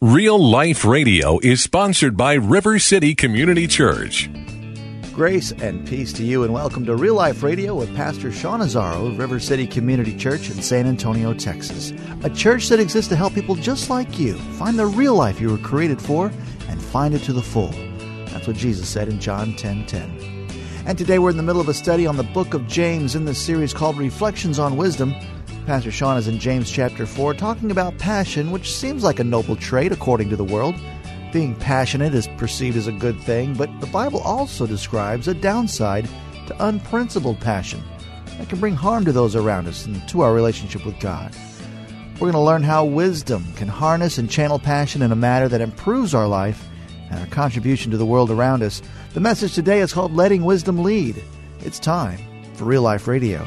Real Life Radio is sponsored by River City Community Church. Grace and peace to you, and welcome to Real Life Radio with Pastor Sean Azzaro of River City Community Church in San Antonio, Texas. A church that exists to help people just like you find the real life you were created for and find it to the full. That's what Jesus said in John 10 10. And today we're in the middle of a study on the book of James in this series called Reflections on Wisdom. Pastor Sean is in James chapter 4 talking about passion, which seems like a noble trait according to the world. Being passionate is perceived as a good thing, but the Bible also describes a downside to unprincipled passion that can bring harm to those around us and to our relationship with God. We're going to learn how wisdom can harness and channel passion in a manner that improves our life and our contribution to the world around us. The message today is called Letting Wisdom Lead. It's time for Real Life Radio.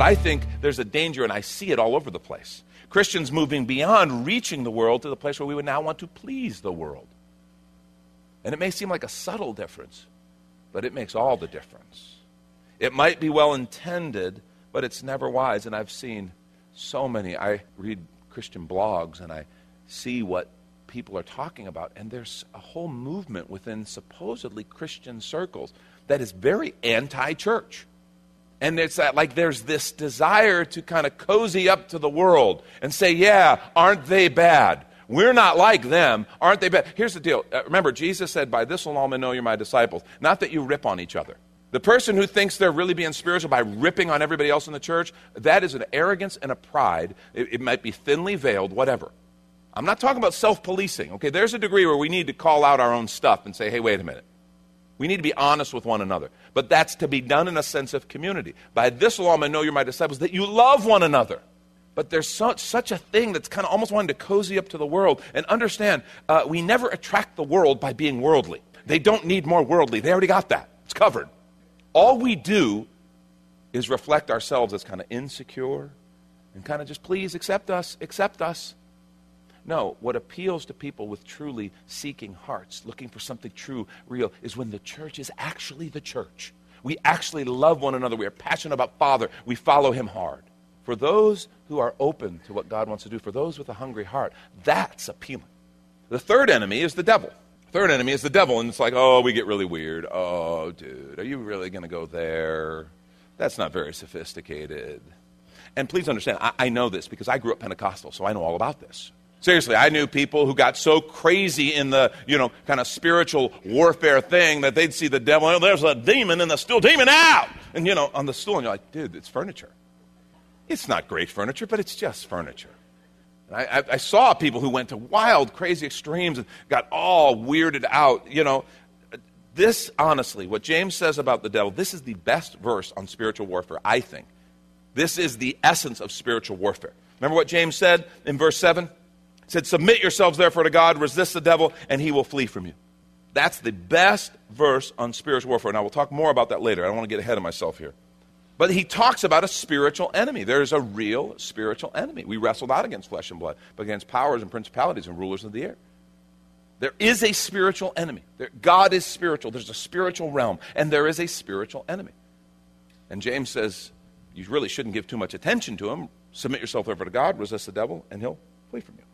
I think there's a danger, and I see it all over the place. Christians moving beyond reaching the world to the place where we would now want to please the world. And it may seem like a subtle difference, but it makes all the difference. It might be well intended, but it's never wise. And I've seen so many. I read Christian blogs and I see what people are talking about, and there's a whole movement within supposedly Christian circles that is very anti church. And it's that, like there's this desire to kind of cozy up to the world and say, yeah, aren't they bad? We're not like them. Aren't they bad? Here's the deal. Uh, remember, Jesus said, By this will all men know you're my disciples. Not that you rip on each other. The person who thinks they're really being spiritual by ripping on everybody else in the church, that is an arrogance and a pride. It, it might be thinly veiled, whatever. I'm not talking about self policing. Okay, there's a degree where we need to call out our own stuff and say, hey, wait a minute. We need to be honest with one another. But that's to be done in a sense of community. By this law, I know you're my disciples, that you love one another. But there's such, such a thing that's kind of almost wanting to cozy up to the world. And understand, uh, we never attract the world by being worldly. They don't need more worldly, they already got that. It's covered. All we do is reflect ourselves as kind of insecure and kind of just, please accept us, accept us. No, what appeals to people with truly seeking hearts, looking for something true, real, is when the church is actually the church. We actually love one another. We are passionate about Father. We follow Him hard. For those who are open to what God wants to do, for those with a hungry heart, that's appealing. The third enemy is the devil. Third enemy is the devil, and it's like, oh, we get really weird. Oh, dude, are you really going to go there? That's not very sophisticated. And please understand, I, I know this because I grew up Pentecostal, so I know all about this. Seriously, I knew people who got so crazy in the, you know, kind of spiritual warfare thing that they'd see the devil, oh, there's a demon in the stool, demon out! And, you know, on the stool, and you're like, dude, it's furniture. It's not great furniture, but it's just furniture. I, I, I, saw people who went to wild, crazy extremes and got all weirded out. You know, this, honestly, what James says about the devil, this is the best verse on spiritual warfare, I think. This is the essence of spiritual warfare. Remember what James said in verse 7? Said, Submit yourselves therefore to God, resist the devil, and he will flee from you. That's the best verse on spiritual warfare. And I will talk more about that later. I don't want to get ahead of myself here. But he talks about a spiritual enemy. There is a real spiritual enemy. We wrestle not against flesh and blood, but against powers and principalities and rulers of the air. There is a spiritual enemy. There, God is spiritual. There's a spiritual realm, and there is a spiritual enemy. And James says, you really shouldn't give too much attention to him. Submit yourself over to God, resist the devil, and he'll flee from you.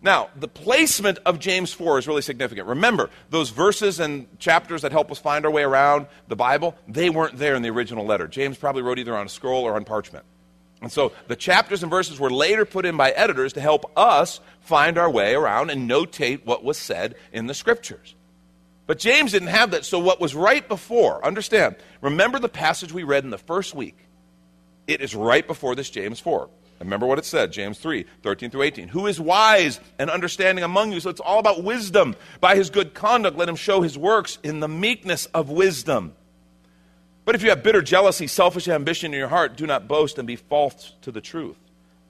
Now, the placement of James 4 is really significant. Remember, those verses and chapters that help us find our way around the Bible, they weren't there in the original letter. James probably wrote either on a scroll or on parchment. And so the chapters and verses were later put in by editors to help us find our way around and notate what was said in the scriptures. But James didn't have that, so what was right before, understand, remember the passage we read in the first week. It is right before this James 4. Remember what it said, James 3, 13 through 18. Who is wise and understanding among you? So it's all about wisdom. By his good conduct, let him show his works in the meekness of wisdom. But if you have bitter jealousy, selfish ambition in your heart, do not boast and be false to the truth.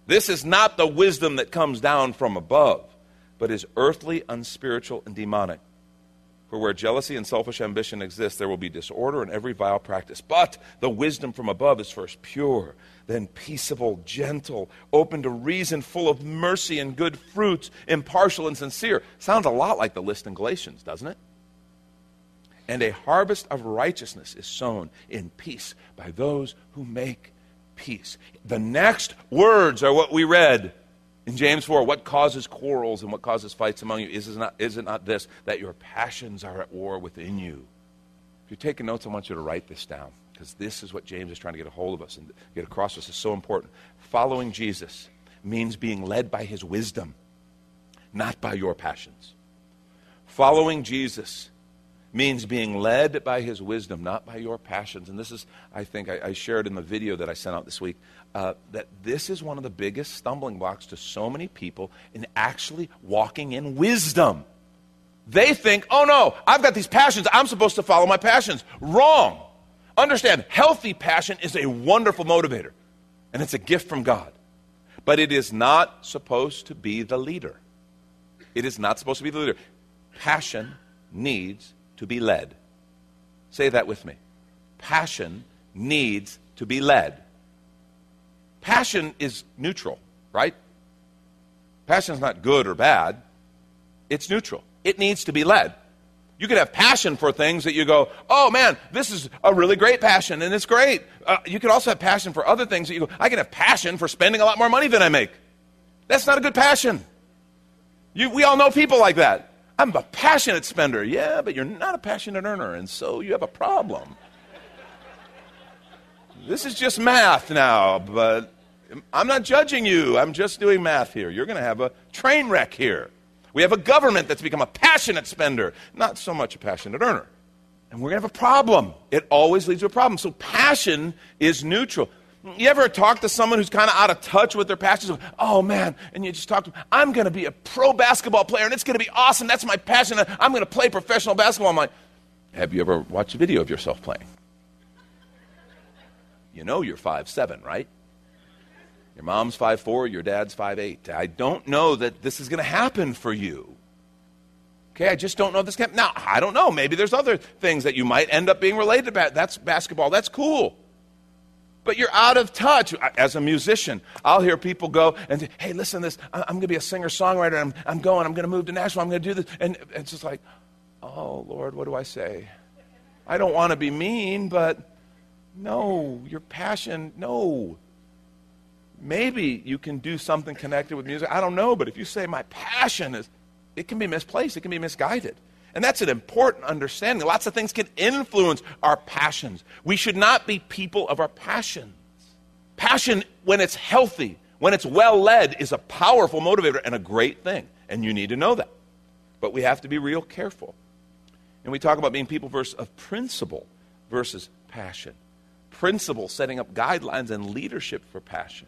This is not the wisdom that comes down from above. but is earthly, unspiritual, and demonic. For where jealousy and selfish ambition exist, there will be disorder and every vile practice. But the wisdom from above is first pure, then peaceable, gentle, open to reason, full of mercy and good fruits, impartial and sincere. Sounds a lot like the list in Galatians, doesn't it? And a harvest of righteousness is sown in peace by those who make peace. The next words are what we read in James 4, what causes quarrels and what causes fights among you? Is it not, is it not this, that your passions are at war within you? If you're taking notes, I want you to write this down because this is what James is trying to get a hold of us and get across to us. is so important. Following Jesus means being led by his wisdom, not by your passions. Following Jesus means being led by his wisdom, not by your passions. And this is, I think, I, I shared in the video that I sent out this week, uh, that this is one of the biggest stumbling blocks to so many people in actually walking in wisdom. They think, oh no, I've got these passions, I'm supposed to follow my passions. Wrong. Understand, healthy passion is a wonderful motivator, and it's a gift from God. But it is not supposed to be the leader. It is not supposed to be the leader. Passion needs to be led. Say that with me. Passion needs to be led. Passion is neutral, right? Passion is not good or bad, it's neutral. It needs to be led. You can have passion for things that you go, oh man, this is a really great passion and it's great. Uh, you can also have passion for other things that you go, I can have passion for spending a lot more money than I make. That's not a good passion. You, we all know people like that. I'm a passionate spender. Yeah, but you're not a passionate earner, and so you have a problem. This is just math now, but I'm not judging you. I'm just doing math here. You're going to have a train wreck here. We have a government that's become a passionate spender, not so much a passionate earner. And we're going to have a problem. It always leads to a problem. So passion is neutral. You ever talk to someone who's kind of out of touch with their passions? Oh man, and you just talk to them, I'm going to be a pro basketball player and it's going to be awesome. That's my passion. I'm going to play professional basketball. I'm like, have you ever watched a video of yourself playing? You know you're five seven, right? Your mom's five four, your dad's five eight. I don't know that this is going to happen for you. Okay, I just don't know this can Now, I don't know. Maybe there's other things that you might end up being related to. That's basketball. That's cool but you're out of touch. As a musician, I'll hear people go and say, hey, listen this. I'm going to be a singer songwriter. I'm, I'm going. I'm going to move to Nashville. I'm going to do this. And it's just like, oh, Lord, what do I say? I don't want to be mean, but no, your passion, no. Maybe you can do something connected with music. I don't know, but if you say my passion is, it can be misplaced, it can be misguided. And that's an important understanding. Lots of things can influence our passions. We should not be people of our passions. Passion, when it's healthy, when it's well led, is a powerful motivator and a great thing. And you need to know that. But we have to be real careful. And we talk about being people versus, of principle versus passion. Principle, setting up guidelines and leadership for passion.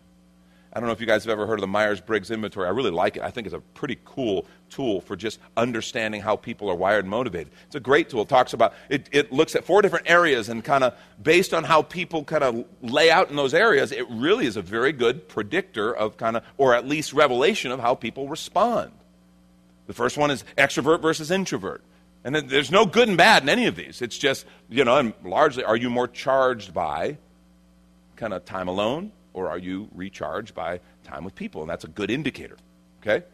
I don't know if you guys have ever heard of the Myers Briggs inventory. I really like it. I think it's a pretty cool tool for just understanding how people are wired and motivated. It's a great tool. It talks about it, it looks at four different areas and kind of based on how people kind of lay out in those areas, it really is a very good predictor of kind of or at least revelation of how people respond. The first one is extrovert versus introvert. And there's no good and bad in any of these. It's just, you know, and largely, are you more charged by kind of time alone or are you recharged by time with people? And that's a good indicator. Okay?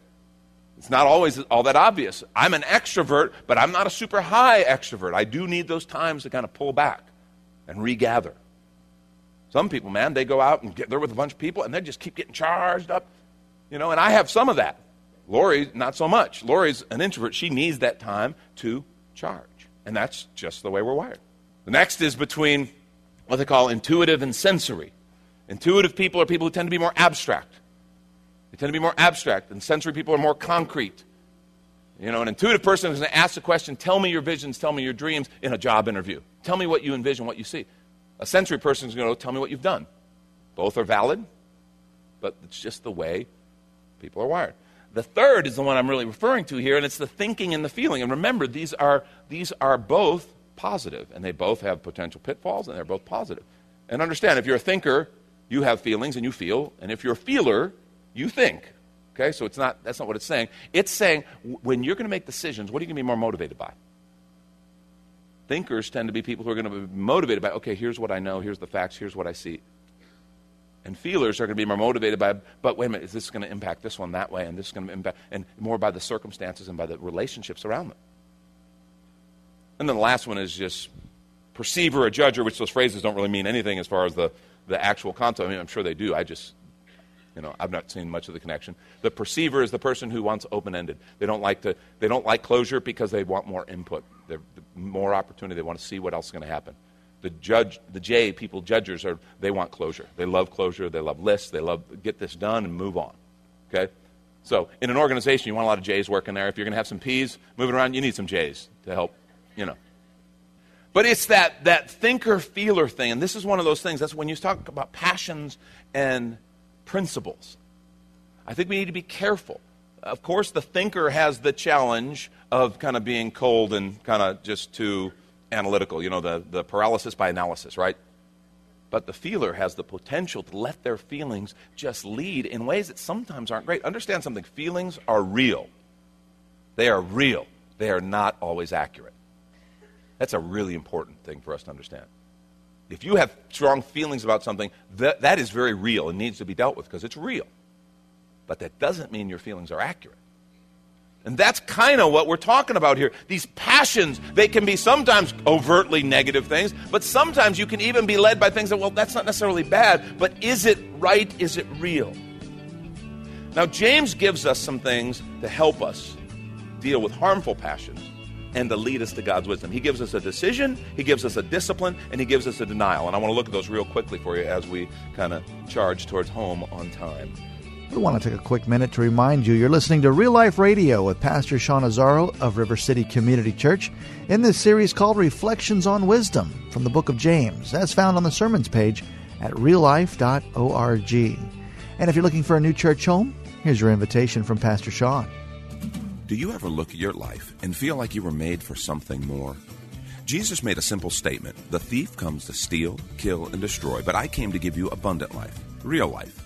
It's not always all that obvious. I'm an extrovert, but I'm not a super high extrovert. I do need those times to kind of pull back and regather. Some people, man, they go out and get there with a bunch of people and they just keep getting charged up. You know, and I have some of that. Lori, not so much. Lori's an introvert. She needs that time to charge. And that's just the way we're wired. The next is between what they call intuitive and sensory. Intuitive people are people who tend to be more abstract. They tend to be more abstract, and sensory people are more concrete. You know, an intuitive person is going to ask the question, tell me your visions, tell me your dreams in a job interview. Tell me what you envision, what you see. A sensory person is going to tell me what you've done. Both are valid, but it's just the way people are wired. The third is the one I'm really referring to here, and it's the thinking and the feeling. And remember, these are, these are both positive, and they both have potential pitfalls, and they're both positive. And understand, if you're a thinker, you have feelings and you feel, and if you're a feeler, you think. Okay, so it's not, that's not what it's saying. It's saying when you're going to make decisions, what are you going to be more motivated by? Thinkers tend to be people who are going to be motivated by, okay, here's what I know, here's the facts, here's what I see. And feelers are going to be more motivated by, but wait a minute, is this going to impact this one that way, and this is going to impact, and more by the circumstances and by the relationships around them. And then the last one is just perceiver or judger, which those phrases don't really mean anything as far as the, the actual content. I mean, I'm sure they do. I just you know, I've not seen much of the connection. The perceiver is the person who wants open-ended. They don't like to. They don't like closure because they want more input. They're, more opportunity. They want to see what else is going to happen. The judge, the J people, judges are. They want closure. They love closure. They love lists. They love get this done and move on. Okay. So in an organization, you want a lot of J's working there. If you're going to have some P's moving around, you need some J's to help. You know. But it's that, that thinker feeler thing. And this is one of those things. That's when you talk about passions and principles. I think we need to be careful. Of course, the thinker has the challenge of kind of being cold and kind of just too analytical, you know, the, the paralysis by analysis, right? But the feeler has the potential to let their feelings just lead in ways that sometimes aren't great. Understand something feelings are real, they are real, they are not always accurate. That's a really important thing for us to understand. If you have strong feelings about something, that, that is very real and needs to be dealt with because it's real. But that doesn't mean your feelings are accurate. And that's kind of what we're talking about here. These passions, they can be sometimes overtly negative things, but sometimes you can even be led by things that, well, that's not necessarily bad, but is it right? Is it real? Now, James gives us some things to help us deal with harmful passions and to lead us to God's wisdom. He gives us a decision, He gives us a discipline, and He gives us a denial. And I want to look at those real quickly for you as we kind of charge towards home on time. We want to take a quick minute to remind you you're listening to Real Life Radio with Pastor Sean Azzaro of River City Community Church in this series called Reflections on Wisdom from the book of James, as found on the sermons page at reallife.org. And if you're looking for a new church home, here's your invitation from Pastor Sean. Do you ever look at your life and feel like you were made for something more? Jesus made a simple statement The thief comes to steal, kill, and destroy, but I came to give you abundant life, real life.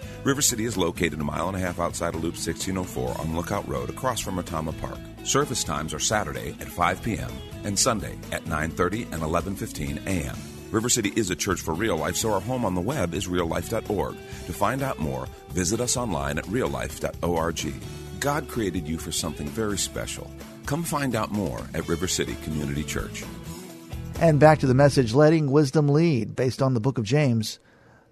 River City is located a mile and a half outside of Loop 1604 on Lookout Road across from Retama Park. Service times are Saturday at 5 p.m. and Sunday at 9:30 and 11:15 a.m. River City is a church for real life, so our home on the web is reallife.org. To find out more, visit us online at reallife.org. God created you for something very special. Come find out more at River City Community Church. And back to the message Letting Wisdom Lead, based on the book of James.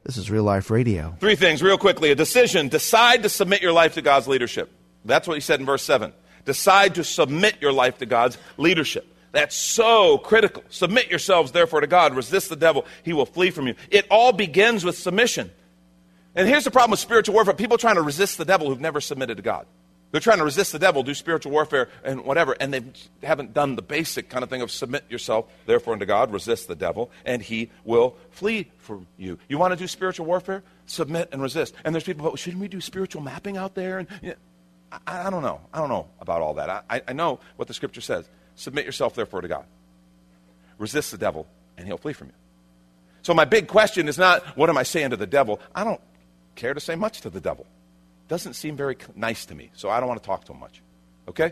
This is Real Life Radio. Three things, real quickly. A decision. Decide to submit your life to God's leadership. That's what he said in verse 7. Decide to submit your life to God's leadership. That's so critical. Submit yourselves, therefore, to God. Resist the devil. He will flee from you. It all begins with submission. And here's the problem with spiritual warfare people trying to resist the devil who've never submitted to God. They're trying to resist the devil, do spiritual warfare and whatever, and they haven't done the basic kind of thing of submit yourself, therefore, unto God, resist the devil, and he will flee from you. You want to do spiritual warfare? Submit and resist. And there's people, but shouldn't we do spiritual mapping out there? And you know, I, I, don't know. I don't know about all that. I, I know what the scripture says. Submit yourself, therefore, to God. Resist the devil, and he'll flee from you. So my big question is not, what am I saying to the devil? I don't care to say much to the devil doesn't seem very nice to me, so I don't want to talk to him much. Okay?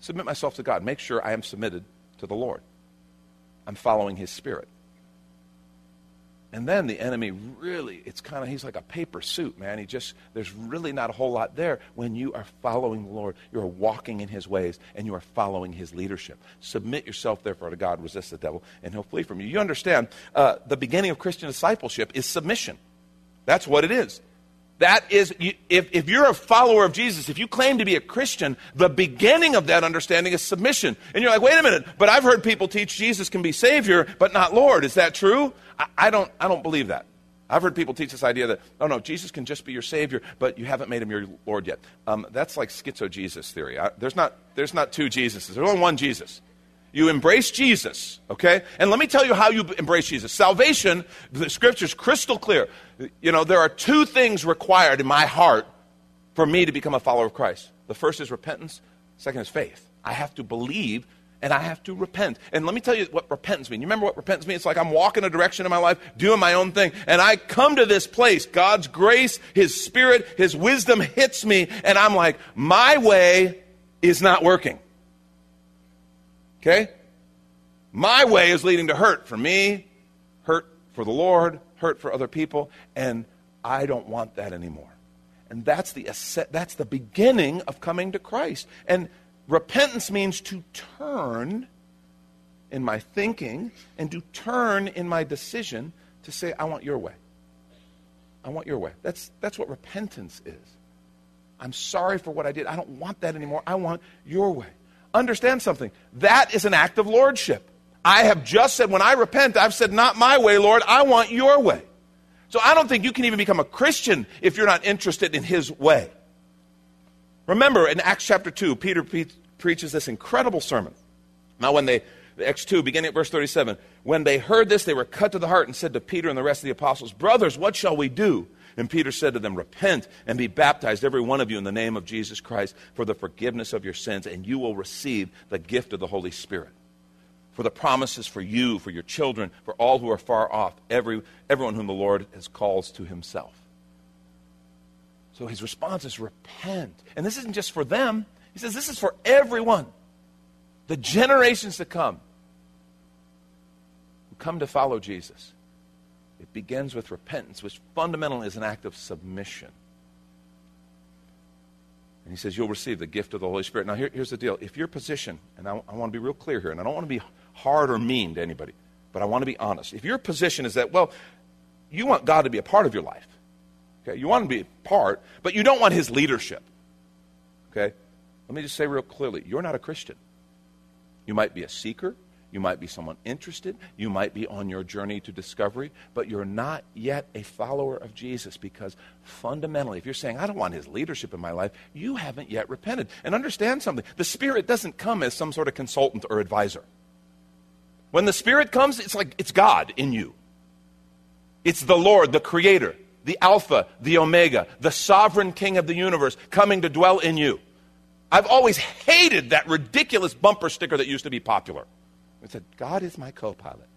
Submit myself to God. Make sure I am submitted to the Lord. I'm following his spirit. And then the enemy really, it's kind of, he's like a paper suit, man. He just, there's really not a whole lot there when you are following the Lord. You're walking in his ways and you are following his leadership. Submit yourself, therefore, to God, resist the devil, and he'll flee from you. You understand, uh, the beginning of Christian discipleship is submission. That's what it is. That is, if, if you're a follower of Jesus, if you claim to be a Christian, the beginning of that understanding is submission. And you're like, wait a minute, but I've heard people teach Jesus can be Savior, but not Lord. Is that true? I, I don't, I don't believe that. I've heard people teach this idea that, oh no, Jesus can just be your Savior, but you haven't made him your Lord yet. Um, that's like schizo Jesus theory. I, there's, not, there's not two Jesuses, there's only one Jesus. You embrace Jesus, okay? And let me tell you how you embrace Jesus. Salvation, the scripture's crystal clear. You know, there are two things required in my heart for me to become a follower of Christ. The first is repentance, second is faith. I have to believe and I have to repent. And let me tell you what repentance means. You remember what repentance means? It's like I'm walking a direction in my life, doing my own thing, and I come to this place. God's grace, His Spirit, His wisdom hits me, and I'm like, my way is not working. Okay? My way is leading to hurt for me, hurt for the Lord, hurt for other people, and I don't want that anymore. And that's the that's the beginning of coming to Christ. And repentance means to turn in my thinking and to turn in my decision to say, I want your way. I want your way. That's, that's what repentance is. I'm sorry for what I did. I don't want that anymore. I want your way. Understand something. That is an act of lordship. I have just said, when I repent, I've said, not my way, Lord. I want your way. So I don't think you can even become a Christian if you're not interested in his way. Remember, in Acts chapter 2, Peter pre- preaches this incredible sermon. Now, when they, Acts 2, beginning at verse 37, when they heard this, they were cut to the heart and said to Peter and the rest of the apostles, Brothers, what shall we do? And Peter said to them, Repent and be baptized, every one of you, in the name of Jesus Christ, for the forgiveness of your sins, and you will receive the gift of the Holy Spirit. For the promises for you, for your children, for all who are far off, every, everyone whom the Lord has calls to himself. So his response is repent. And this isn't just for them, he says this is for everyone, the generations to come who come to follow Jesus. It begins with repentance, which fundamentally is an act of submission. And he says, You'll receive the gift of the Holy Spirit. Now, here, here's the deal. If your position, and I, I want to be real clear here, and I don't want to be hard or mean to anybody, but I want to be honest. If your position is that, well, you want God to be a part of your life, Okay, you want to be a part, but you don't want his leadership. Okay? Let me just say real clearly you're not a Christian. You might be a seeker, you might be someone interested, you might be on your journey to discovery, but you're not yet a follower of Jesus because fundamentally, if you're saying, I don't want his leadership in my life, you haven't yet repented. And understand something the Spirit doesn't come as some sort of consultant or advisor. When the Spirit comes, it's like it's God in you. It's the Lord, the Creator, the Alpha, the Omega, the sovereign King of the universe coming to dwell in you. I've always hated that ridiculous bumper sticker that used to be popular. It said, God is my co pilot.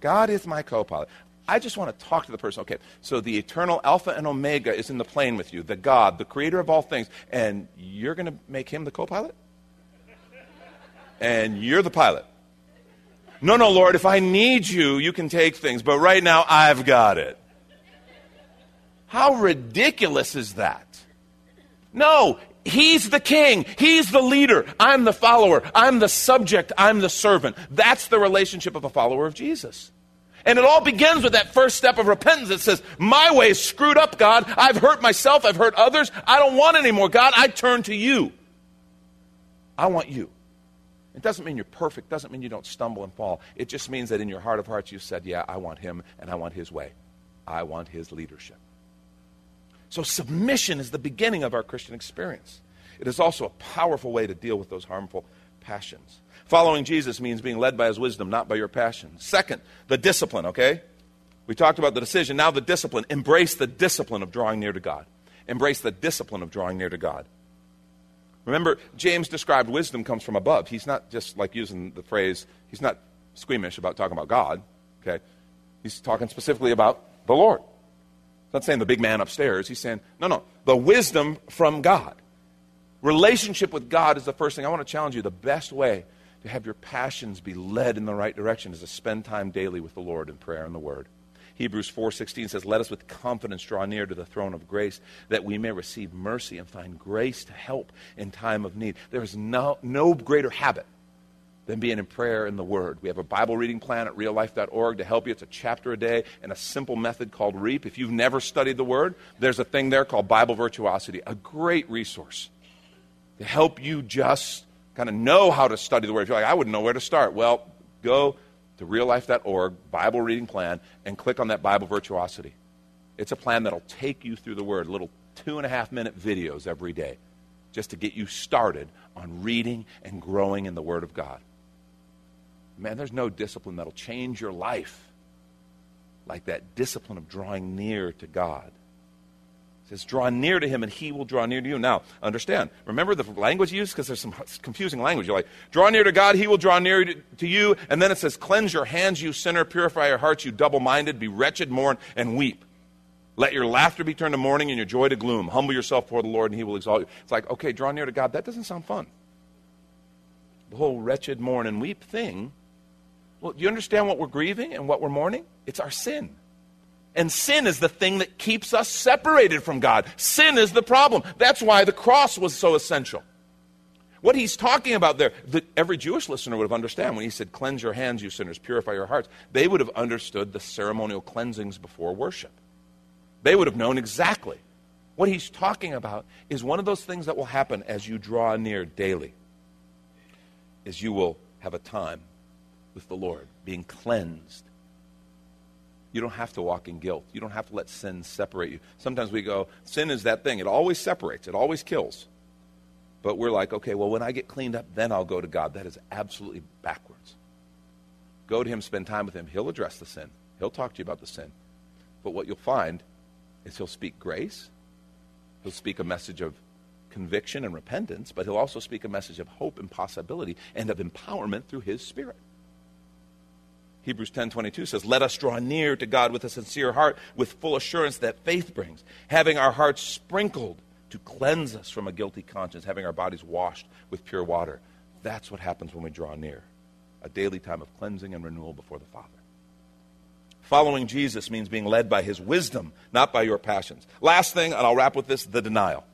God is my co pilot. I just want to talk to the person. Okay, so the eternal Alpha and Omega is in the plane with you, the God, the creator of all things, and you're going to make him the co pilot? And you're the pilot. No, no, Lord, if I need you, you can take things, but right now I've got it. How ridiculous is that? No, He's the king. He's the leader. I'm the follower. I'm the subject. I'm the servant. That's the relationship of a follower of Jesus. And it all begins with that first step of repentance that says, My way is screwed up, God. I've hurt myself. I've hurt others. I don't want anymore. God, I turn to you. I want you. It doesn't mean you're perfect, it doesn't mean you don't stumble and fall. It just means that in your heart of hearts you said, Yeah, I want him and I want his way. I want his leadership. So submission is the beginning of our Christian experience. It is also a powerful way to deal with those harmful passions. Following Jesus means being led by his wisdom, not by your passions. Second, the discipline, okay? We talked about the decision. Now the discipline. Embrace the discipline of drawing near to God. Embrace the discipline of drawing near to God. Remember, James described wisdom comes from above. He's not just like using the phrase, he's not squeamish about talking about God, okay? He's talking specifically about the Lord. Not saying the big man upstairs. He's saying, no, no, the wisdom from God. Relationship with God is the first thing. I want to challenge you. The best way to have your passions be led in the right direction is to spend time daily with the Lord in prayer and the Word. Hebrews 4:16 says, "Let us with confidence draw near to the throne of grace that we may receive mercy and find grace to help in time of need." There is no, no greater habit than being in prayer and the Word. We have a Bible reading plan at reallife.org to help you. It's a chapter a day and a simple method called REAP. If you've never studied the Word, there's a thing there called Bible Virtuosity, a great resource to help you just kind of know how to study the Word. If you're like, I wouldn't know where to start, well, go to reallife.org, Bible reading plan, and click on that Bible Virtuosity. It's a plan that'll take you through the Word, little two and a half minute videos every day, just to get you started on reading and growing in the Word of God. Man, there's no discipline that'll change your life like that discipline of drawing near to God. It says, draw near to him and he will draw near to you. Now, understand, remember the language used? Because there's some confusing language. You're like, draw near to God, he will draw near to you. And then it says, cleanse your hands, you sinner, purify your hearts, you double minded, be wretched, mourn, and weep. Let your laughter be turned to mourning and your joy to gloom. Humble yourself before the Lord and he will exalt you. It's like, okay, draw near to God. That doesn't sound fun. The whole wretched, mourn, and weep thing. Well, do you understand what we're grieving and what we're mourning? It's our sin. And sin is the thing that keeps us separated from God. Sin is the problem. That's why the cross was so essential. What he's talking about there, that every Jewish listener would have understood when he said, Cleanse your hands, you sinners, purify your hearts. They would have understood the ceremonial cleansings before worship. They would have known exactly. What he's talking about is one of those things that will happen as you draw near daily, is you will have a time with the Lord, being cleansed. You don't have to walk in guilt. You don't have to let sin separate you. Sometimes we go, sin is that thing. It always separates, it always kills. But we're like, okay, well, when I get cleaned up, then I'll go to God. That is absolutely backwards. Go to Him, spend time with Him. He'll address the sin, He'll talk to you about the sin. But what you'll find is He'll speak grace, He'll speak a message of conviction and repentance, but He'll also speak a message of hope and possibility and of empowerment through His Spirit. Hebrews 10:22 says, "Let us draw near to God with a sincere heart, with full assurance that faith brings, having our hearts sprinkled to cleanse us from a guilty conscience, having our bodies washed with pure water." That's what happens when we draw near. A daily time of cleansing and renewal before the Father. Following Jesus means being led by his wisdom, not by your passions. Last thing, and I'll wrap with this the denial.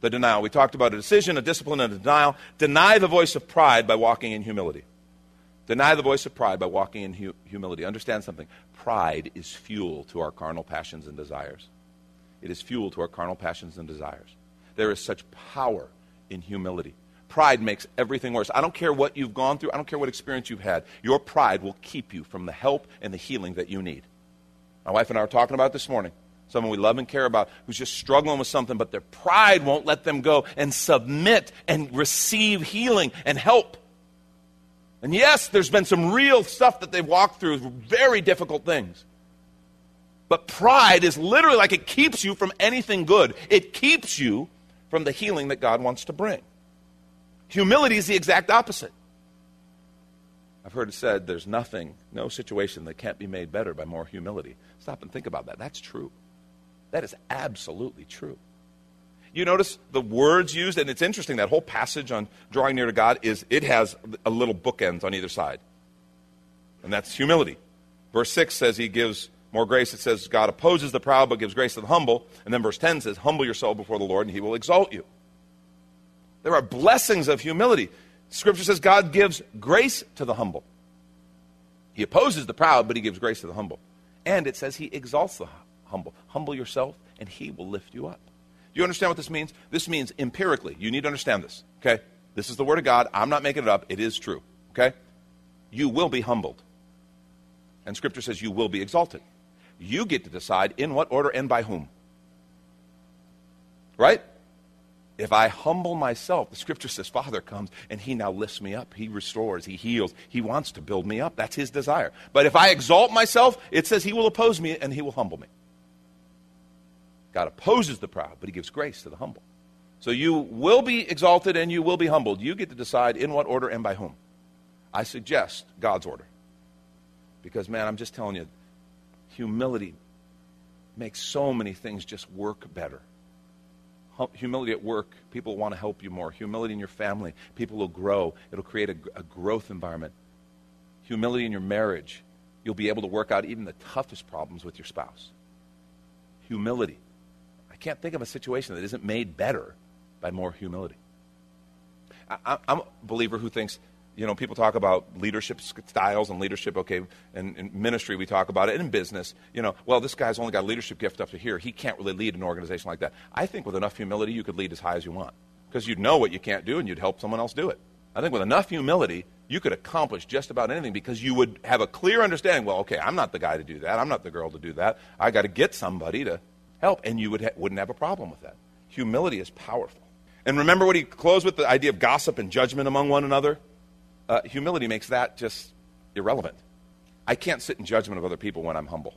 The denial. We talked about a decision, a discipline, and a denial. Deny the voice of pride by walking in humility. Deny the voice of pride by walking in hu- humility. Understand something. Pride is fuel to our carnal passions and desires. It is fuel to our carnal passions and desires. There is such power in humility. Pride makes everything worse. I don't care what you've gone through, I don't care what experience you've had. Your pride will keep you from the help and the healing that you need. My wife and I were talking about this morning. Someone we love and care about who's just struggling with something, but their pride won't let them go and submit and receive healing and help. And yes, there's been some real stuff that they've walked through, very difficult things. But pride is literally like it keeps you from anything good. It keeps you from the healing that God wants to bring. Humility is the exact opposite. I've heard it said there's nothing, no situation that can't be made better by more humility. Stop and think about that. That's true. That is absolutely true. You notice the words used, and it's interesting that whole passage on drawing near to God is it has a little bookends on either side. And that's humility. Verse 6 says he gives more grace. It says God opposes the proud but gives grace to the humble. And then verse 10 says, Humble yourself before the Lord and he will exalt you. There are blessings of humility. Scripture says God gives grace to the humble. He opposes the proud, but he gives grace to the humble. And it says he exalts the humble. Humble yourself and he will lift you up. You understand what this means? This means empirically. You need to understand this, okay? This is the Word of God. I'm not making it up. It is true, okay? You will be humbled. And Scripture says you will be exalted. You get to decide in what order and by whom. Right? If I humble myself, the scripture says, Father comes and he now lifts me up. He restores, he heals, he wants to build me up. That's his desire. But if I exalt myself, it says he will oppose me and he will humble me. God opposes the proud, but he gives grace to the humble. So you will be exalted and you will be humbled. You get to decide in what order and by whom. I suggest God's order. Because, man, I'm just telling you, humility makes so many things just work better. Humility at work, people want to help you more. Humility in your family, people will grow. It'll create a, a growth environment. Humility in your marriage, you'll be able to work out even the toughest problems with your spouse. Humility can't think of a situation that isn't made better by more humility. I, am a believer who thinks, you know, people talk about leadership styles and leadership, okay, and in ministry we talk about it, and in business, you know, well, this guy's only got a leadership gift up to here. He can't really lead an organization like that. I think with enough humility, you could lead as high as you want because you'd know what you can't do and you'd help someone else do it. I think with enough humility, you could accomplish just about anything because you would have a clear understanding well, okay, I'm not the guy to do that. I'm not the girl to do that. I got to get somebody to help, and you would ha- wouldn't have a problem with that. Humility is powerful. And remember what he closed with the idea of gossip and judgment among one another? Uh, humility makes that just irrelevant. I can't sit in judgment of other people when I'm humble.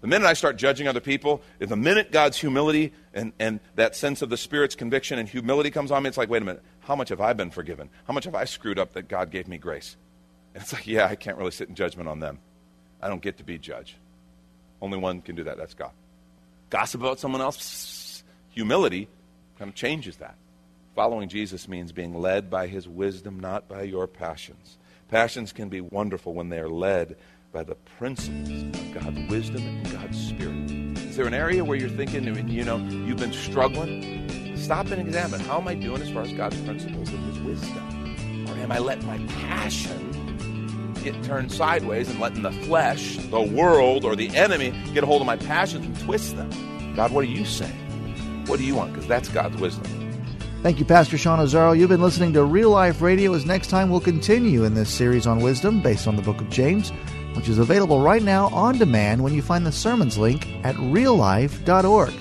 The minute I start judging other people, the minute God's humility and, and that sense of the Spirit's conviction and humility comes on me, it's like, wait a minute, how much have I been forgiven? How much have I screwed up that God gave me grace? And it's like, yeah, I can't really sit in judgment on them. I don't get to be judge. Only one can do that, that's God. Gossip about someone else, humility kind of changes that. Following Jesus means being led by his wisdom, not by your passions. Passions can be wonderful when they are led by the principles of God's wisdom and God's Spirit. Is there an area where you're thinking, you know, you've been struggling? Stop and examine. How am I doing as far as God's principles of His wisdom? Or am I letting my passion get turned sideways and letting the flesh, the world, or the enemy get a hold of my passions and twist them? God, what are you saying? What do you want? Because that's God's wisdom. Thank you, Pastor Sean Azzaro. You've been listening to Real Life Radio. As next time, we'll continue in this series on wisdom based on the book of James which is available right now on demand when you find the sermons link at reallife.org.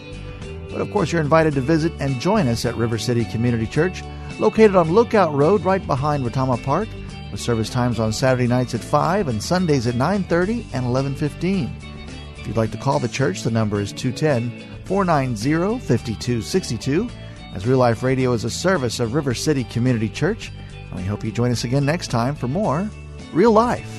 But of course, you're invited to visit and join us at River City Community Church, located on Lookout Road right behind Retama Park, with service times on Saturday nights at 5 and Sundays at 9:30 and 11:15. If you'd like to call the church, the number is 210-490-5262. As Real Life Radio is a service of River City Community Church, and we hope you join us again next time for more Real Life.